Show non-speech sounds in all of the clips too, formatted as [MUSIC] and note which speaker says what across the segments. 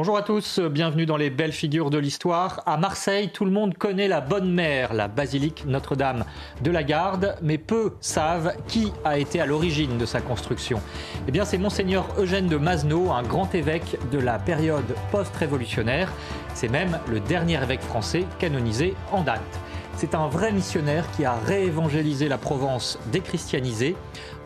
Speaker 1: Bonjour à tous, bienvenue dans les belles figures de l'histoire. À Marseille, tout le monde connaît la Bonne Mère, la basilique Notre-Dame de la Garde, mais peu savent qui a été à l'origine de sa construction. Eh bien, c'est Monseigneur Eugène de Masneau, un grand évêque de la période post-révolutionnaire. C'est même le dernier évêque français canonisé en date. C'est un vrai missionnaire qui a réévangélisé la Provence déchristianisée,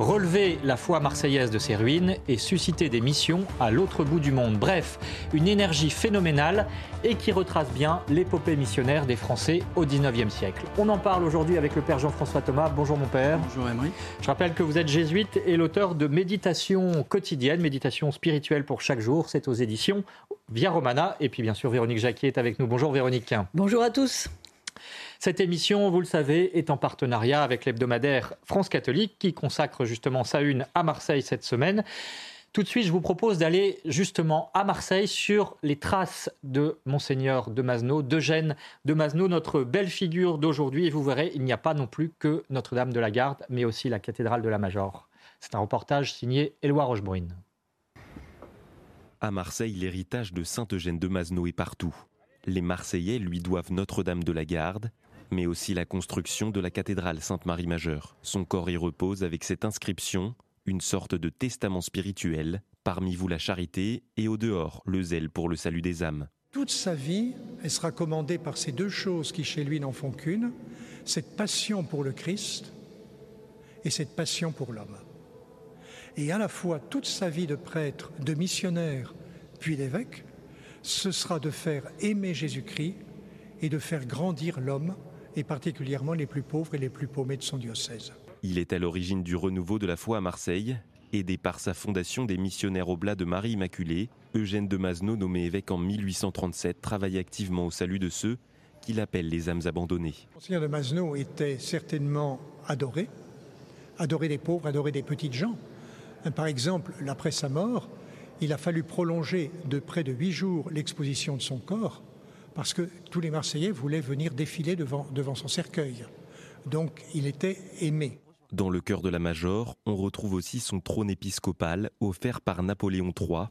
Speaker 1: relevé la foi marseillaise de ses ruines et suscité des missions à l'autre bout du monde. Bref, une énergie phénoménale et qui retrace bien l'épopée missionnaire des Français au XIXe siècle. On en parle aujourd'hui avec le Père Jean-François Thomas. Bonjour mon Père.
Speaker 2: Bonjour Emery.
Speaker 1: Je rappelle que vous êtes jésuite et l'auteur de Méditation quotidienne, méditation spirituelle pour chaque jour. C'est aux éditions Via Romana. Et puis bien sûr, Véronique Jacquier est avec nous. Bonjour Véronique.
Speaker 3: Bonjour à tous.
Speaker 1: Cette émission, vous le savez, est en partenariat avec l'hebdomadaire France catholique qui consacre justement sa une à Marseille cette semaine. Tout de suite, je vous propose d'aller justement à Marseille sur les traces de Monseigneur de Masneau, d'Eugène de Masneau, notre belle figure d'aujourd'hui. Et vous verrez, il n'y a pas non plus que Notre-Dame de la Garde, mais aussi la cathédrale de la Major. C'est un reportage signé Éloi Rochebrune.
Speaker 4: À Marseille, l'héritage de Saint-Eugène de Masneau est partout. Les Marseillais lui doivent Notre-Dame de la Garde, mais aussi la construction de la cathédrale Sainte-Marie Majeure. Son corps y repose avec cette inscription, une sorte de testament spirituel, parmi vous la charité et au dehors le zèle pour le salut des âmes.
Speaker 5: Toute sa vie, elle sera commandée par ces deux choses qui chez lui n'en font qu'une, cette passion pour le Christ et cette passion pour l'homme. Et à la fois toute sa vie de prêtre, de missionnaire, puis d'évêque, ce sera de faire aimer Jésus-Christ et de faire grandir l'homme, et particulièrement les plus pauvres et les plus paumés de son diocèse.
Speaker 4: Il est à l'origine du renouveau de la foi à Marseille. Aidé par sa fondation des missionnaires Oblats de Marie Immaculée, Eugène de Masneau, nommé évêque en 1837, travaille activement au salut de ceux qu'il appelle les âmes abandonnées.
Speaker 5: Monseigneur de Masneau était certainement adoré, adoré des pauvres, adoré des petites gens. Par exemple, après sa mort, il a fallu prolonger de près de huit jours l'exposition de son corps parce que tous les Marseillais voulaient venir défiler devant, devant son cercueil. Donc il était aimé.
Speaker 4: Dans le cœur de la Major, on retrouve aussi son trône épiscopal offert par Napoléon III.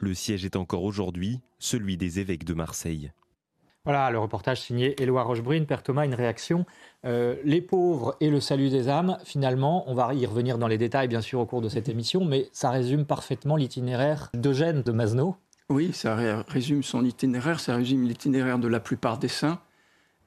Speaker 4: Le siège est encore aujourd'hui celui des évêques de Marseille.
Speaker 1: Voilà, le reportage signé Éloi Rochebrune. Père Thomas, une réaction. Euh, les pauvres et le salut des âmes, finalement, on va y revenir dans les détails, bien sûr, au cours de cette émission, mais ça résume parfaitement l'itinéraire d'Eugène de Masneau.
Speaker 2: Oui, ça résume son itinéraire, ça résume l'itinéraire de la plupart des saints,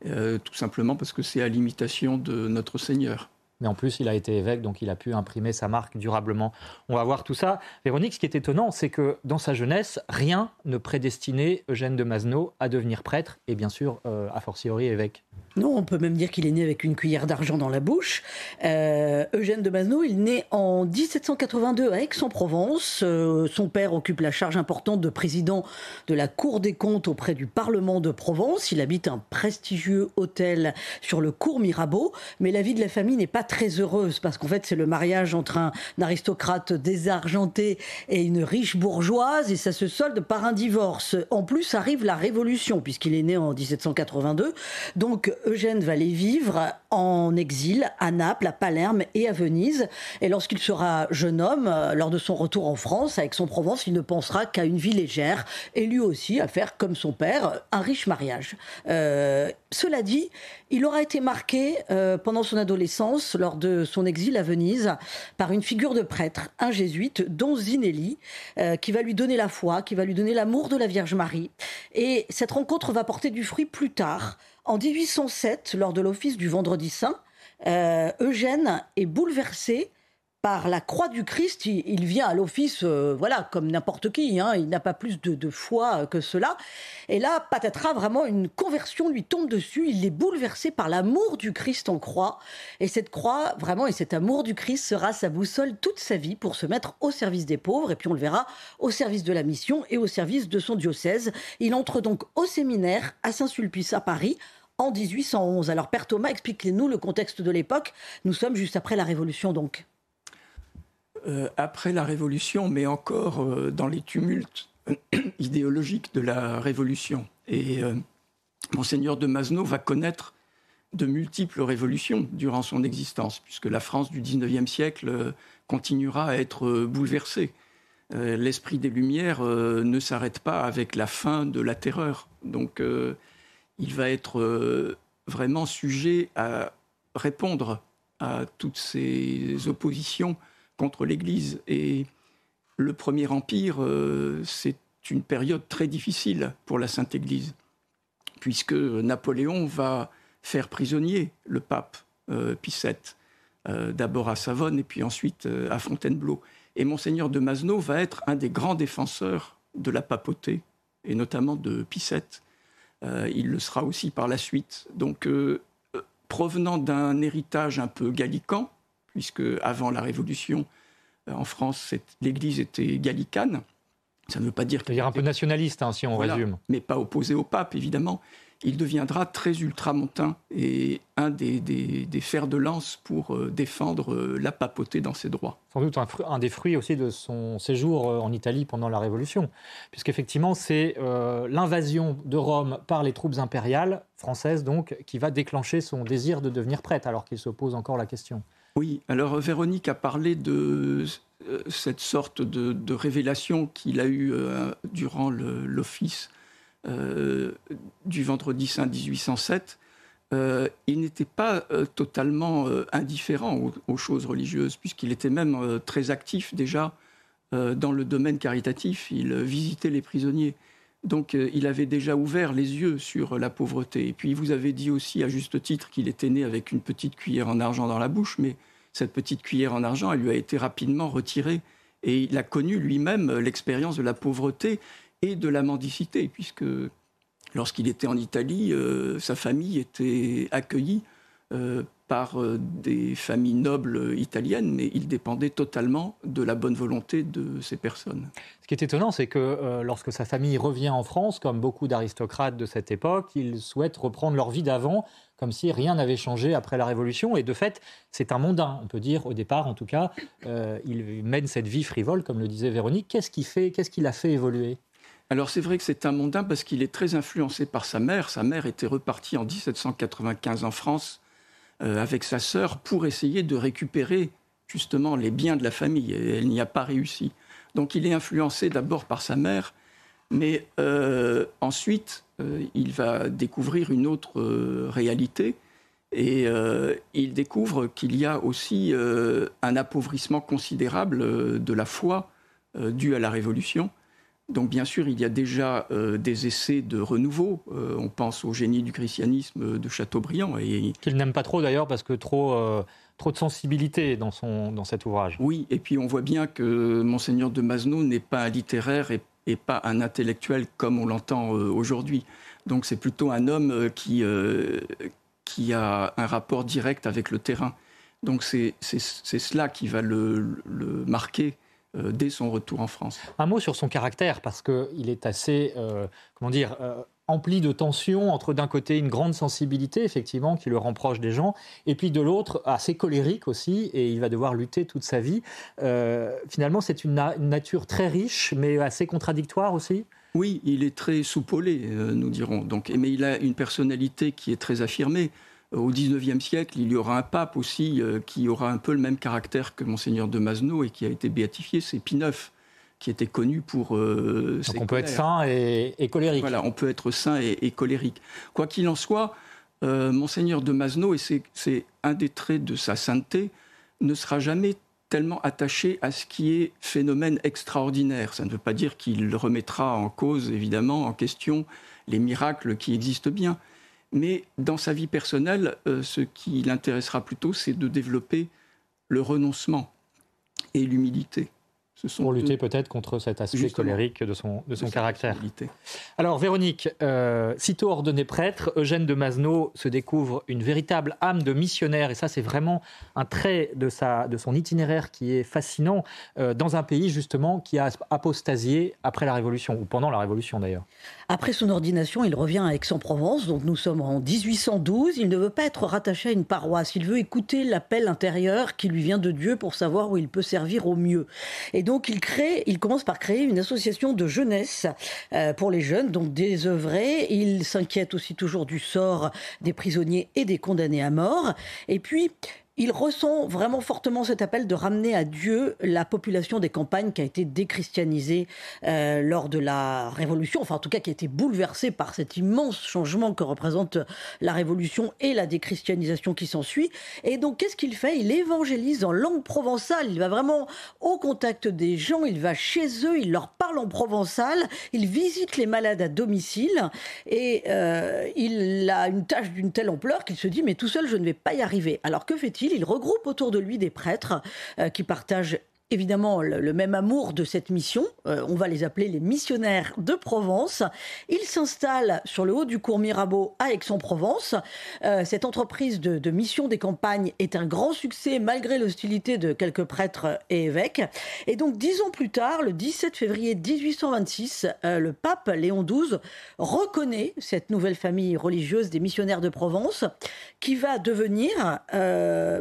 Speaker 2: euh, tout simplement parce que c'est à l'imitation de notre Seigneur.
Speaker 1: Mais en plus, il a été évêque, donc il a pu imprimer sa marque durablement. On va voir tout ça. Véronique, ce qui est étonnant, c'est que dans sa jeunesse, rien ne prédestinait Eugène de Masneau à devenir prêtre et bien sûr, euh, a fortiori évêque.
Speaker 3: Non, on peut même dire qu'il est né avec une cuillère d'argent dans la bouche. Euh, Eugène de Masneau, il naît en 1782 à Aix-en-Provence. Euh, son père occupe la charge importante de président de la Cour des comptes auprès du Parlement de Provence. Il habite un prestigieux hôtel sur le cours Mirabeau. Mais la vie de la famille n'est pas très heureuse parce qu'en fait, c'est le mariage entre un aristocrate désargenté et une riche bourgeoise et ça se solde par un divorce. En plus, arrive la Révolution puisqu'il est né en 1782. Donc, Eugène va aller vivre en exil à Naples, à Palerme et à Venise. Et lorsqu'il sera jeune homme, euh, lors de son retour en France avec son Provence, il ne pensera qu'à une vie légère et lui aussi à faire comme son père un riche mariage. Euh, cela dit, il aura été marqué euh, pendant son adolescence, lors de son exil à Venise, par une figure de prêtre, un jésuite, Don Zinelli, euh, qui va lui donner la foi, qui va lui donner l'amour de la Vierge Marie. Et cette rencontre va porter du fruit plus tard. En 1807, lors de l'office du Vendredi Saint, euh, Eugène est bouleversé par la croix du Christ, il, vient à l'office, euh, voilà, comme n'importe qui. Hein. il n'a pas plus de, foi que cela. Et là, patatras, vraiment une conversion lui tombe dessus. Il est bouleversé par l'amour du Christ en croix. Et cette croix, vraiment, et cet amour du Christ sera sa boussole toute sa vie pour se mettre au service des pauvres. Et puis on le verra au service de la mission et au service de son diocèse. Il entre donc au séminaire à Saint-Sulpice à Paris en 1811. Alors Père Thomas, expliquez-nous le contexte de l'époque. Nous sommes juste après la Révolution donc.
Speaker 2: Euh, après la Révolution, mais encore euh, dans les tumultes [CLEARS THROAT] idéologiques de la Révolution. Et euh, Monseigneur de Masneau va connaître de multiples révolutions durant son existence, puisque la France du XIXe siècle continuera à être bouleversée. L'esprit des Lumières ne s'arrête pas avec la fin de la terreur. Donc il va être vraiment sujet à répondre à toutes ces oppositions contre l'Église. Et le Premier Empire, euh, c'est une période très difficile pour la Sainte Église, puisque Napoléon va faire prisonnier le pape euh, euh, d'abord à Savone et puis ensuite à Fontainebleau. Et Monseigneur de Masneau va être un des grands défenseurs de la papauté, et notamment de Pie il le sera aussi par la suite. Donc, provenant d'un héritage un peu gallican, puisque avant la Révolution, euh, en France, l'Église était gallicane.
Speaker 1: Ça ne veut pas dire qu'il un peu nationaliste, hein, si on résume.
Speaker 2: Mais pas opposé au pape, évidemment. Il deviendra très ultramontain et un des, fers de lance pour euh, défendre euh, la papauté dans ses droits.
Speaker 1: Sans doute un, des fruits aussi de son séjour en Italie pendant la Révolution, puisqu'effectivement c'est l'invasion de Rome par les troupes impériales françaises donc qui va déclencher son désir de devenir prêtre, alors qu'il se pose encore la question.
Speaker 2: Oui, alors Véronique a parlé de euh, cette sorte de, révélation qu'il a eue euh, durant l'office euh, du vendredi saint 1807. il n'était pas totalement indifférent aux, choses religieuses, puisqu'il était même très actif déjà dans le domaine caritatif. Il visitait les prisonniers. Donc il avait déjà ouvert les yeux sur la pauvreté. Et puis vous avez dit aussi à juste titre qu'il était né avec une petite cuillère en argent dans la bouche, mais cette petite cuillère en argent, elle lui a été rapidement retirée. Et il a connu lui-même l'expérience de la pauvreté et de la mendicité, puisque lorsqu'il était en Italie, euh, sa famille était accueillie euh, par euh, des familles nobles italiennes, mais il dépendait totalement de la bonne volonté de ces personnes.
Speaker 1: Ce qui est étonnant, c'est que lorsque sa famille revient en France, comme beaucoup d'aristocrates de cette époque, ils souhaitent reprendre leur vie d'avant comme si rien n'avait changé après la Révolution. Et de fait, c'est un mondain, on peut dire, au départ en tout cas. Euh, il mène cette vie frivole, comme le disait Véronique. Qu'est-ce qui, fait, qu'est-ce qui l'a fait évoluer?
Speaker 2: Alors c'est vrai que c'est un mondain parce qu'il est très influencé par sa mère. Sa mère était repartie en 1795 en France euh, avec sa sœur pour essayer de récupérer justement les biens de la famille. Et elle n'y a pas réussi. Donc il est influencé d'abord par sa mère, mais euh, ensuite euh, il va découvrir une autre euh, réalité et euh, il découvre qu'il y a aussi un appauvrissement considérable de la foi due à la Révolution. Donc bien sûr, il y a déjà des essais de renouveau. on pense au génie du christianisme de Chateaubriand.
Speaker 1: Et... Qu'il n'aime pas trop d'ailleurs parce que trop, trop de sensibilité dans, son, dans cet ouvrage.
Speaker 2: Oui, et puis on voit bien que monseigneur de Masneau n'est pas un littéraire et et pas un intellectuel comme on l'entend euh, aujourd'hui. Donc c'est plutôt un homme euh, qui, euh, qui a un rapport direct avec le terrain. Donc c'est cela qui va le, le marquer dès son retour en France.
Speaker 1: Un mot sur son caractère, parce qu'il est assez, comment dire, empli de tensions entre d'un côté une grande sensibilité, effectivement, qui le rend proche des gens, et puis de l'autre assez colérique aussi, et il va devoir lutter toute sa vie. Euh, finalement, c'est une, nature très riche, mais assez contradictoire aussi?
Speaker 2: Oui, il est très soupolé, euh, nous dirons. Donc, mais il a une personnalité qui est très affirmée. Au XIXe siècle, il y aura un pape aussi euh, qui aura un peu le même caractère que Monseigneur de Masneau et qui a été béatifié, c'est Pie IX qui était connu pour
Speaker 1: euh, Donc on peut être sain et, colérique.
Speaker 2: Voilà, on peut être sain et, colérique. Quoi qu'il en soit, euh, Monseigneur de Masneau, et c'est un des traits de sa sainteté, ne sera jamais tellement attaché à ce qui est phénomène extraordinaire. Ça ne veut pas dire qu'il remettra en cause, évidemment, en question les miracles qui existent bien. Mais dans sa vie personnelle, euh, ce qui l'intéressera plutôt, c'est de développer le renoncement et l'humilité
Speaker 1: pour lutter peut-être contre cet aspect colérique de son, de son caractère. Alors Véronique, euh, sitôt ordonné prêtre, Eugène de Masneau se découvre une véritable âme de missionnaire, et ça c'est vraiment un trait de, sa, de son itinéraire qui est fascinant, euh, dans un pays justement qui a apostasié après la Révolution, ou pendant la Révolution d'ailleurs.
Speaker 3: Après son ordination, il revient à Aix-en-Provence, donc nous sommes en 1812, il ne veut pas être rattaché à une paroisse, il veut écouter l'appel intérieur qui lui vient de Dieu pour savoir où il peut servir au mieux. Et donc il crée, il commence par créer une association de jeunesse euh, pour les jeunes, donc désœuvrés. Il s'inquiète aussi toujours du sort des prisonniers et des condamnés à mort. Et puis il ressent vraiment fortement cet appel de ramener à Dieu la population des campagnes qui a été déchristianisée euh, lors de la Révolution, enfin en tout cas qui a été bouleversée par cet immense changement que représente la Révolution et la déchristianisation qui s'ensuit. Et donc qu'est-ce qu'il fait? Il évangélise en langue provençale, il va vraiment au contact des gens, il va chez eux, il leur parle en provençal, il visite les malades à domicile. Et euh, il a une tâche d'une telle ampleur qu'il se dit mais tout seul je ne vais pas y arriver. Alors que fait-il? Il regroupe autour de lui des prêtres euh, qui partagent évidemment le, même amour de cette mission. Euh, on va les appeler les missionnaires de Provence. Ils s'installent sur le haut du cours Mirabeau à Aix-en-Provence. Euh, cette entreprise de, mission des campagnes est un grand succès malgré l'hostilité de quelques prêtres et évêques. Et donc dix ans plus tard, le 17 février 1826, euh, le pape Léon XII reconnaît cette nouvelle famille religieuse des missionnaires de Provence qui va devenir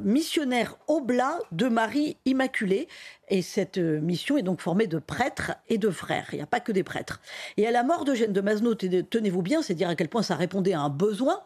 Speaker 3: missionnaire oblat de Marie Immaculée et cette euh, mission est donc formée de prêtres et de frères. Il n'y a pas que des prêtres. Et à la mort d'Eugène de Masneau, tenez-vous bien, c'est dire à quel point ça répondait à un besoin.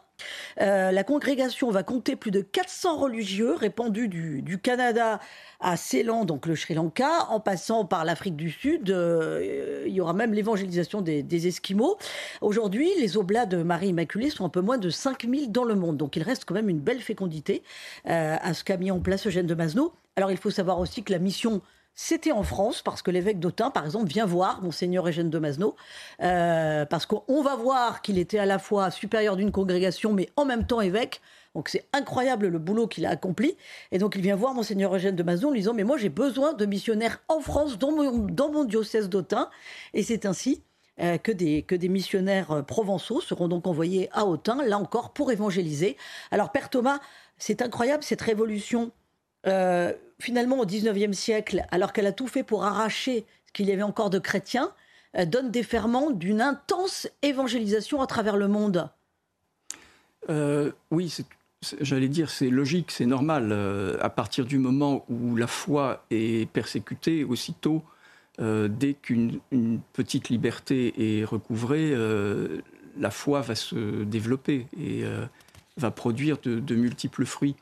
Speaker 3: Euh, la congrégation va compter plus de 400 religieux répandus du, Canada à Ceylan, donc le Sri Lanka, en passant par l'Afrique du Sud. Euh, il y aura même l'évangélisation des, Esquimaux. Aujourd'hui, les oblats de Marie Immaculée sont un peu moins de 5000 dans le monde. Donc il reste quand même une belle fécondité à ce qu'a mis en place Eugène de Masneau. Alors il faut savoir aussi que la mission c'était en France, parce que l'évêque d'Autun, par exemple, vient voir Monseigneur Eugène de Masneau, euh, parce qu'on va voir qu'il était à la fois supérieur d'une congrégation, mais en même temps évêque. Donc c'est incroyable le boulot qu'il a accompli. Et donc il vient voir Monseigneur Eugène de Masneau en lui disant Mais moi j'ai besoin de missionnaires en France, dans mon, diocèse d'Autun. Et c'est ainsi euh, que, des, que des missionnaires euh, provençaux seront donc envoyés à Autun, là encore, pour évangéliser. Alors Père Thomas, c'est incroyable cette révolution euh, finalement, au XIXe siècle, alors qu'elle a tout fait pour arracher ce qu'il y avait encore de chrétiens, euh, donne des ferments d'une intense évangélisation à travers le monde.
Speaker 2: Euh, oui, j'allais dire, c'est logique, c'est normal. à partir du moment où la foi est persécutée, aussitôt, dès qu'une petite liberté est recouvrée, la foi va se développer et va produire de multiples fruits.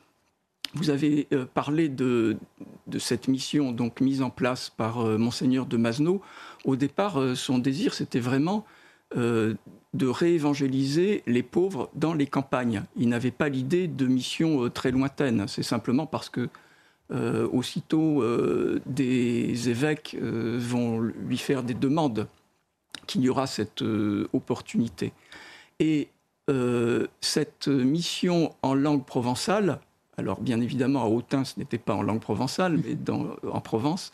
Speaker 2: Vous avez euh, parlé de, cette mission donc mise en place par euh, monseigneur de Masneau. Au départ, euh, son désir, c'était vraiment de réévangéliser les pauvres dans les campagnes. Il n'avait pas l'idée de mission très lointaine. C'est simplement parce que aussitôt des évêques vont lui faire des demandes qu'il y aura cette opportunité. Et cette mission en langue provençale, alors bien évidemment à Autun ce n'était pas en langue provençale, mais [LAUGHS] en Provence,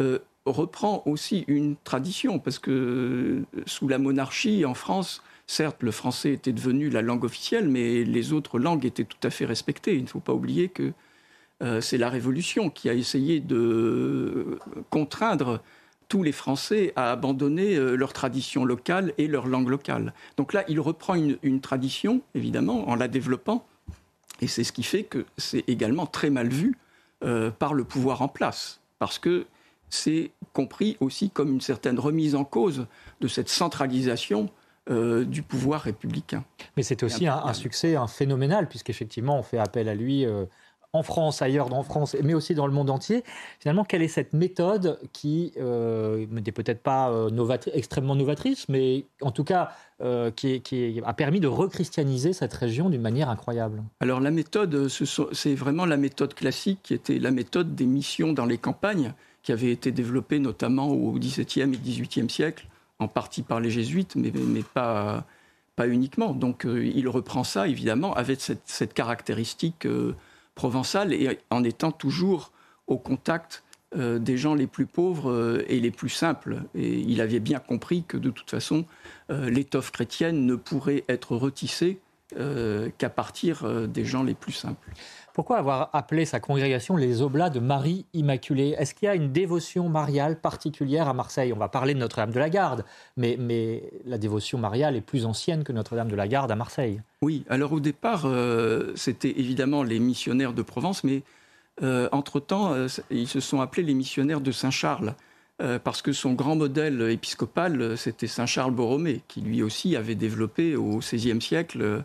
Speaker 2: euh, reprend aussi une tradition, parce que euh, sous la monarchie en France, certes le français était devenu la langue officielle, mais les autres langues étaient tout à fait respectées. Il ne faut pas oublier que euh, c'est la Révolution qui a essayé de contraindre tous les Français à abandonner leur tradition locale et leur langue locale. Donc là, il reprend une tradition, évidemment, en la développant, et c'est ce qui fait que c'est également très mal vu euh, par le pouvoir en place, parce que c'est compris aussi comme une certaine remise en cause de cette centralisation euh, du pouvoir républicain.
Speaker 1: Mais c'est aussi un, succès un phénoménal, puisqu'effectivement, on fait appel à lui euh, en France, ailleurs dans France, mais aussi dans le monde entier. Finalement, quelle est cette méthode qui euh, n'est peut-être pas euh, extrêmement novatrice, mais en tout cas euh, qui, a permis de rechristianiser cette région d'une manière incroyable?
Speaker 2: Alors la méthode, c'est vraiment la méthode classique qui était la méthode des missions dans les campagnes, qui avait été développée notamment au XVIIe et XVIIIe siècle, en partie par les jésuites, mais, pas, uniquement. Donc il reprend ça, évidemment, avec cette caractéristique provençal et en étant toujours au contact des gens les plus pauvres et les plus simples. Il avait bien compris que de toute façon, l'étoffe chrétienne ne pourrait être retissée qu'à partir des gens les plus simples.
Speaker 1: Pourquoi avoir appelé sa congrégation les Oblats de Marie Immaculée Est-ce qu'il y a une dévotion mariale particulière à Marseille? On va parler de Notre-Dame de la Garde, mais, mais, la dévotion mariale est plus ancienne que Notre-Dame de la Garde à Marseille.
Speaker 2: Oui, alors au départ, euh, c'était évidemment les missionnaires de Provence, mais euh, entre-temps, euh, ils se sont appelés les missionnaires de Saint-Charles. parce que son grand modèle épiscopal, c'était Saint Charles Borromée, qui lui aussi avait développé au XVIe siècle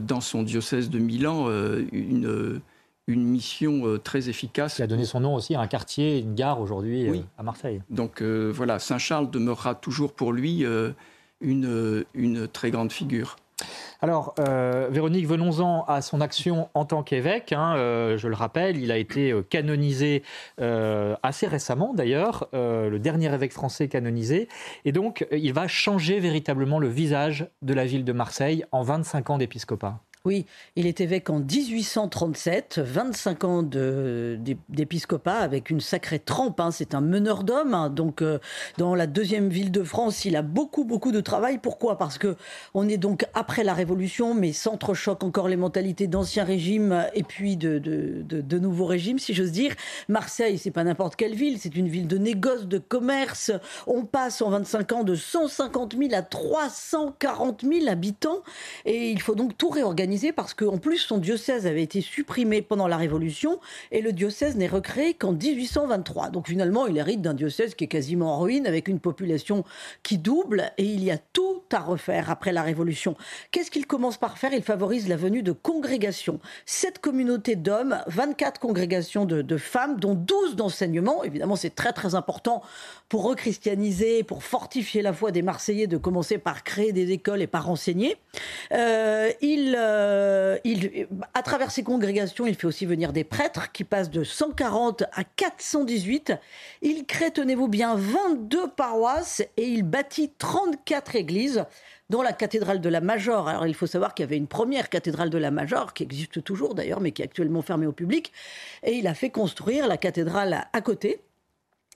Speaker 2: dans son diocèse de Milan euh, une, une mission euh, très efficace.
Speaker 1: Il a donné son nom aussi à un quartier, une gare aujourd'hui à Marseille.
Speaker 2: Donc voilà, Saint-Charles demeurera toujours pour lui une, une très grande figure.
Speaker 1: Alors, euh, Véronique, venons-en à son action en tant qu'évêque. Hein. Euh, je le rappelle, il a été euh, canonisé assez récemment d'ailleurs, le dernier évêque français canonisé. Et donc, il va changer véritablement le visage de la ville de Marseille en 25 ans d'épiscopat.
Speaker 3: Oui, il est évêque en 1837, 25 ans d'épiscopat avec une sacrée trempe. Hein. C'est un meneur d'hommes. Hein. Donc, euh, dans la deuxième ville de France, il a beaucoup, beaucoup de travail. Pourquoi? Parce que on est donc après la Révolution, mais s'entrechoquent encore les mentalités d'ancien régime et puis de, de, régimes, si j'ose dire. Marseille, c'est pas n'importe quelle ville. C'est une ville de négoce, de commerce. On passe en 25 ans de 150 000 à 340 000 habitants. Et il faut donc tout réorganiser parce qu'en plus son diocèse avait été supprimé pendant la Révolution et le diocèse n'est recréé qu'en 1823. Donc finalement, il hérite d'un diocèse qui est quasiment en ruine avec une population qui double et il y a tout à refaire après la Révolution. Qu'est-ce qu'il commence par faire? Il favorise la venue de congrégations. Sept communautés d'hommes, 24 congrégations de, femmes, dont 12 d'enseignement. Évidemment, c'est très très important pour rechristianiser, pour fortifier la foi des Marseillais, de commencer par créer des écoles et par enseigner. Euh, il, euh, à travers ces congrégations, il fait aussi venir des prêtres qui passent de 140 à 418. Il crée, tenez-vous bien, 22 paroisses et il bâtit 34 églises dont la cathédrale de la Major. Alors il faut savoir qu'il y avait une première cathédrale de la Major, qui existe toujours d'ailleurs, mais qui est actuellement fermée au public. Et il a fait construire la cathédrale à côté,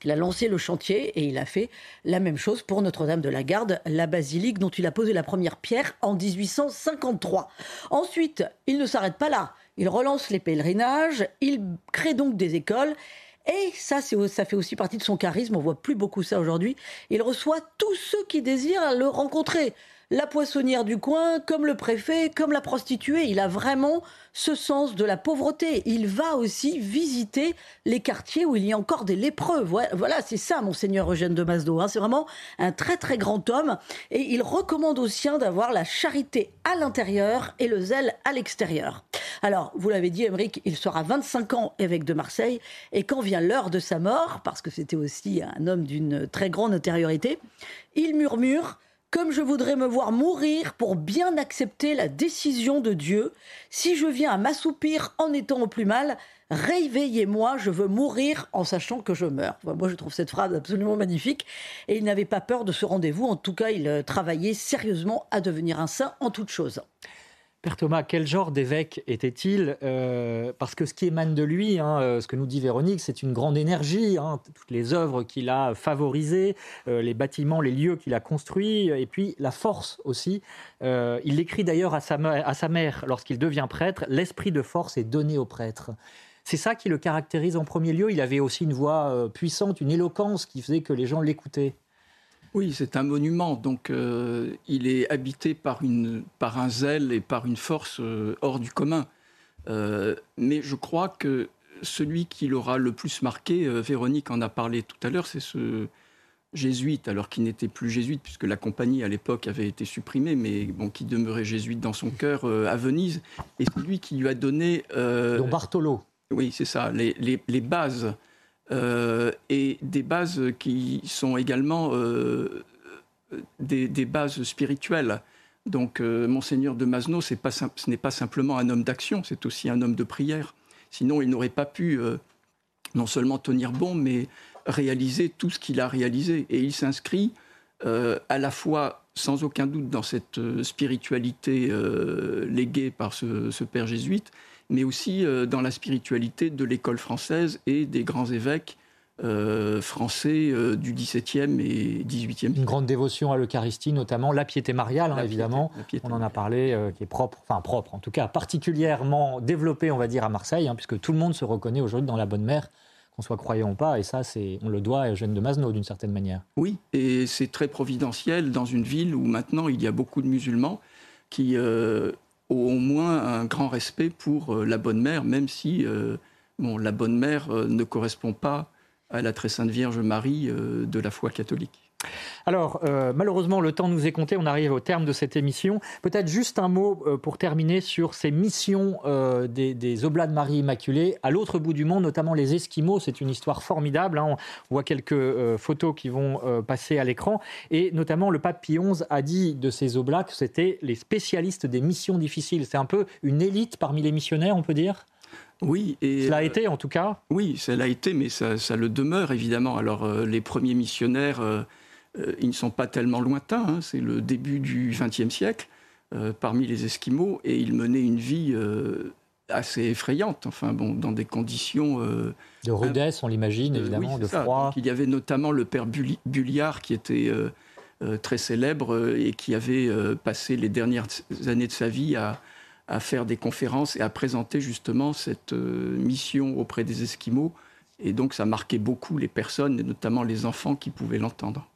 Speaker 3: il a lancé le chantier et il a fait la même chose pour Notre-Dame de la Garde, la basilique dont il a posé la première pierre en 1853. Ensuite, il ne s'arrête pas là. Il relance les pèlerinages, il crée donc des écoles. Et ça, ça fait aussi partie de son charisme. On voit plus beaucoup ça aujourd'hui. Il reçoit tous ceux qui désirent le rencontrer la poissonnière du coin, comme le préfet, comme la prostituée. Il a vraiment ce sens de la pauvreté. Il va aussi visiter les quartiers où il y a encore des lépreux. Voilà, c'est ça, monseigneur Eugène de Mazdo. Hein. C'est vraiment un très très grand homme. Et il recommande aux siens d'avoir la charité à l'intérieur et le zèle à l'extérieur. Alors, vous l'avez dit, Émeric, il sera 25 ans évêque de Marseille. Et quand vient l'heure de sa mort, parce que c'était aussi un homme d'une très grande intériorité, il murmure comme je voudrais me voir mourir pour bien accepter la décision de Dieu, si je viens à m'assoupir en étant au plus mal, réveillez-moi, je veux mourir en sachant que je meurs. Moi, je trouve cette phrase absolument magnifique. Et il n'avait pas peur de ce rendez-vous. En tout cas, il euh, travaillait sérieusement à devenir un saint en toute chose.
Speaker 1: Père Thomas, quel genre d'évêque était-il euh, Parce que ce qui émane de lui, hein, euh, ce que nous dit Véronique, c'est une grande énergie, hein, toutes les œuvres qu'il a favorisées, euh, les bâtiments, les lieux qu'il a construits, et puis la force aussi. il l'écrit d'ailleurs à sa, à sa mère lorsqu'il devient prêtre, l'esprit de force est donné au prêtre. C'est ça qui le caractérise en premier lieu. Il avait aussi une voix puissante, une éloquence qui faisait que les gens l'écoutaient.
Speaker 2: Oui, c'est un monument, donc euh, il est habité par, une, par un zèle et par une force euh, hors du commun. Euh, mais je crois que celui qui l'aura le plus marqué, Véronique en a parlé tout à l'heure, c'est ce jésuite, alors qu'il n'était plus jésuite, puisque la compagnie à l'époque avait été supprimée, mais bon, qui demeurait jésuite dans son cœur à Venise, et celui qui lui a donné...
Speaker 1: Don Bartolo.
Speaker 2: Oui, c'est ça, les, les, les bases et des bases qui sont également euh, des, bases spirituelles. Donc, euh, Monseigneur de Masno, ce n'est pas simplement un homme d'action, c'est aussi un homme de prière. Sinon, il n'aurait pas pu non seulement tenir bon, mais réaliser tout ce qu'il a réalisé. Et il s'inscrit à la fois, sans aucun doute, dans cette spiritualité léguée par ce père jésuite, mais aussi euh, dans la spiritualité de l'école française et des grands évêques français du XVIIe et XVIIIe
Speaker 1: Une grande dévotion à l'Eucharistie, notamment la piété mariale, hein, évidemment. on en a parlé, qui est propre, enfin propre, en tout cas particulièrement développée, on va dire, à Marseille, hein, puisque tout le monde se reconnaît aujourd'hui dans la bonne mère qu'on soit croyant ou pas, et ça, c'est, on le doit à Eugène de Masneau d'une certaine manière.
Speaker 2: Oui, et c'est très providentiel dans une ville où maintenant il y a beaucoup de musulmans qui euh, au moins un grand respect pour euh, la bonne mère, même si euh, la bonne mère ne correspond pas à la très sainte Vierge Marie de la foi catholique.
Speaker 1: Alors, euh, malheureusement, le temps nous est compté. On arrive au terme de cette émission. Peut-être juste un mot euh, pour terminer sur ces missions euh, des, Oblats de Marie Immaculée à l'autre bout du monde, notamment les Esquimaux. C'est une histoire formidable. Hein. On voit quelques photos qui vont passer à l'écran. Et notamment, le pape Pie XI a dit de ces Oblats que c'était les spécialistes des missions difficiles. C'est un peu une élite parmi les missionnaires, on peut dire?
Speaker 2: Oui.
Speaker 1: Et, cela a été en tout cas?
Speaker 2: Oui, ça l'a été, mais ça, ça, le demeure évidemment. Alors les premiers missionnaires euh, ils ne sont pas tellement lointains, hein. c'est le début du XXe siècle, euh, parmi les Esquimaux, et ils menaient une vie euh, assez effrayante, enfin bon, dans des conditions...
Speaker 1: de rudesse, on l'imagine, évidemment, de froid.
Speaker 2: il y avait notamment le père Bulliard, qui était très célèbre et qui avait passé les dernières années de sa vie à, à, faire des conférences et à présenter justement cette mission auprès des Esquimaux. Et donc ça marquait beaucoup les personnes, et notamment les enfants qui pouvaient l'entendre.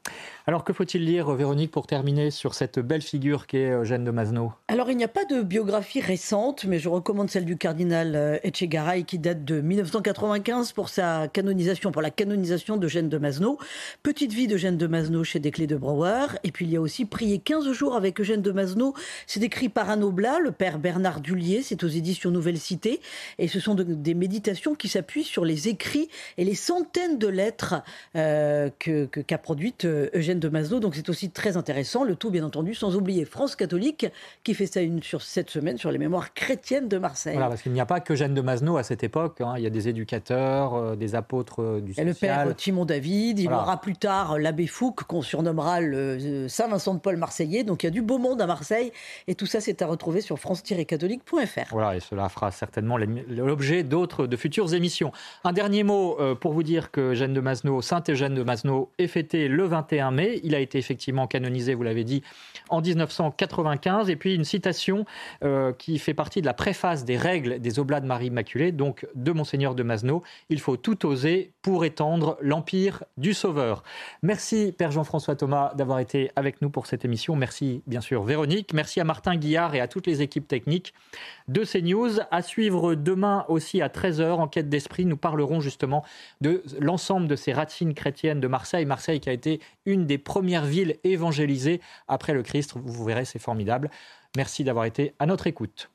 Speaker 1: Alors que faut-il lire, Véronique, pour terminer sur cette belle figure qu'est Eugène de Masneau?
Speaker 3: Alors il n'y a pas de biographie récente, mais je recommande celle du cardinal euh, Etchegaray qui date de 1995 pour sa canonisation, pour la canonisation d'Eugène de Masneau. Petite vie d'Eugène de Masneau chez Desclés de Brouwer. Et puis il y a aussi Prier 15 jours avec Eugène de Masneau. C'est écrit par un oblat, le père Bernard Dullier. C'est aux éditions Nouvelle Cité. Et ce sont des méditations qui s'appuient sur les écrits et les centaines de lettres euh, qu'a que, produites euh, De Masneau. Donc c'est aussi très intéressant. Le tout, bien entendu, sans oublier France catholique qui fait ça une sur cette semaine sur les mémoires chrétiennes de Marseille.
Speaker 1: Voilà, parce qu'il n'y a pas que Eugène de Masneau à cette époque. Hein. Il y a des éducateurs, euh, des apôtres euh, du social.
Speaker 3: Et le père Timon David. Il y aura plus tard l'abbé Fouque qu'on surnommera le Saint-Vincent de Paul marseillais. Donc il y a du beau monde à Marseille. Et tout ça, c'est à retrouver sur france-catholique.fr.
Speaker 1: Voilà, et cela fera certainement l'objet d'autres, de futures émissions. Un dernier mot euh, pour vous dire que Eugène de Masneau, Saint Eugène de Masneau, est fêté le 21 mai. Il a été effectivement canonisé, vous l'avez dit, en 1995. Et puis une citation euh, qui fait partie de la préface des règles des Oblats de Marie Immaculée, donc de Monseigneur de Masneau. Il faut tout oser pour étendre l'empire du Sauveur. Merci Père Jean-François Thomas d'avoir été avec nous pour cette émission. Merci bien sûr Véronique. Merci à Martin Guillard et à toutes les équipes techniques de CNews. À suivre demain aussi à 13h, en quête d'esprit, nous parlerons justement de l'ensemble de ces racines chrétiennes de Marseille. Marseille qui a été une des premières villes évangélisées après le Christ. Vous verrez, c'est formidable. Merci d'avoir été à notre écoute.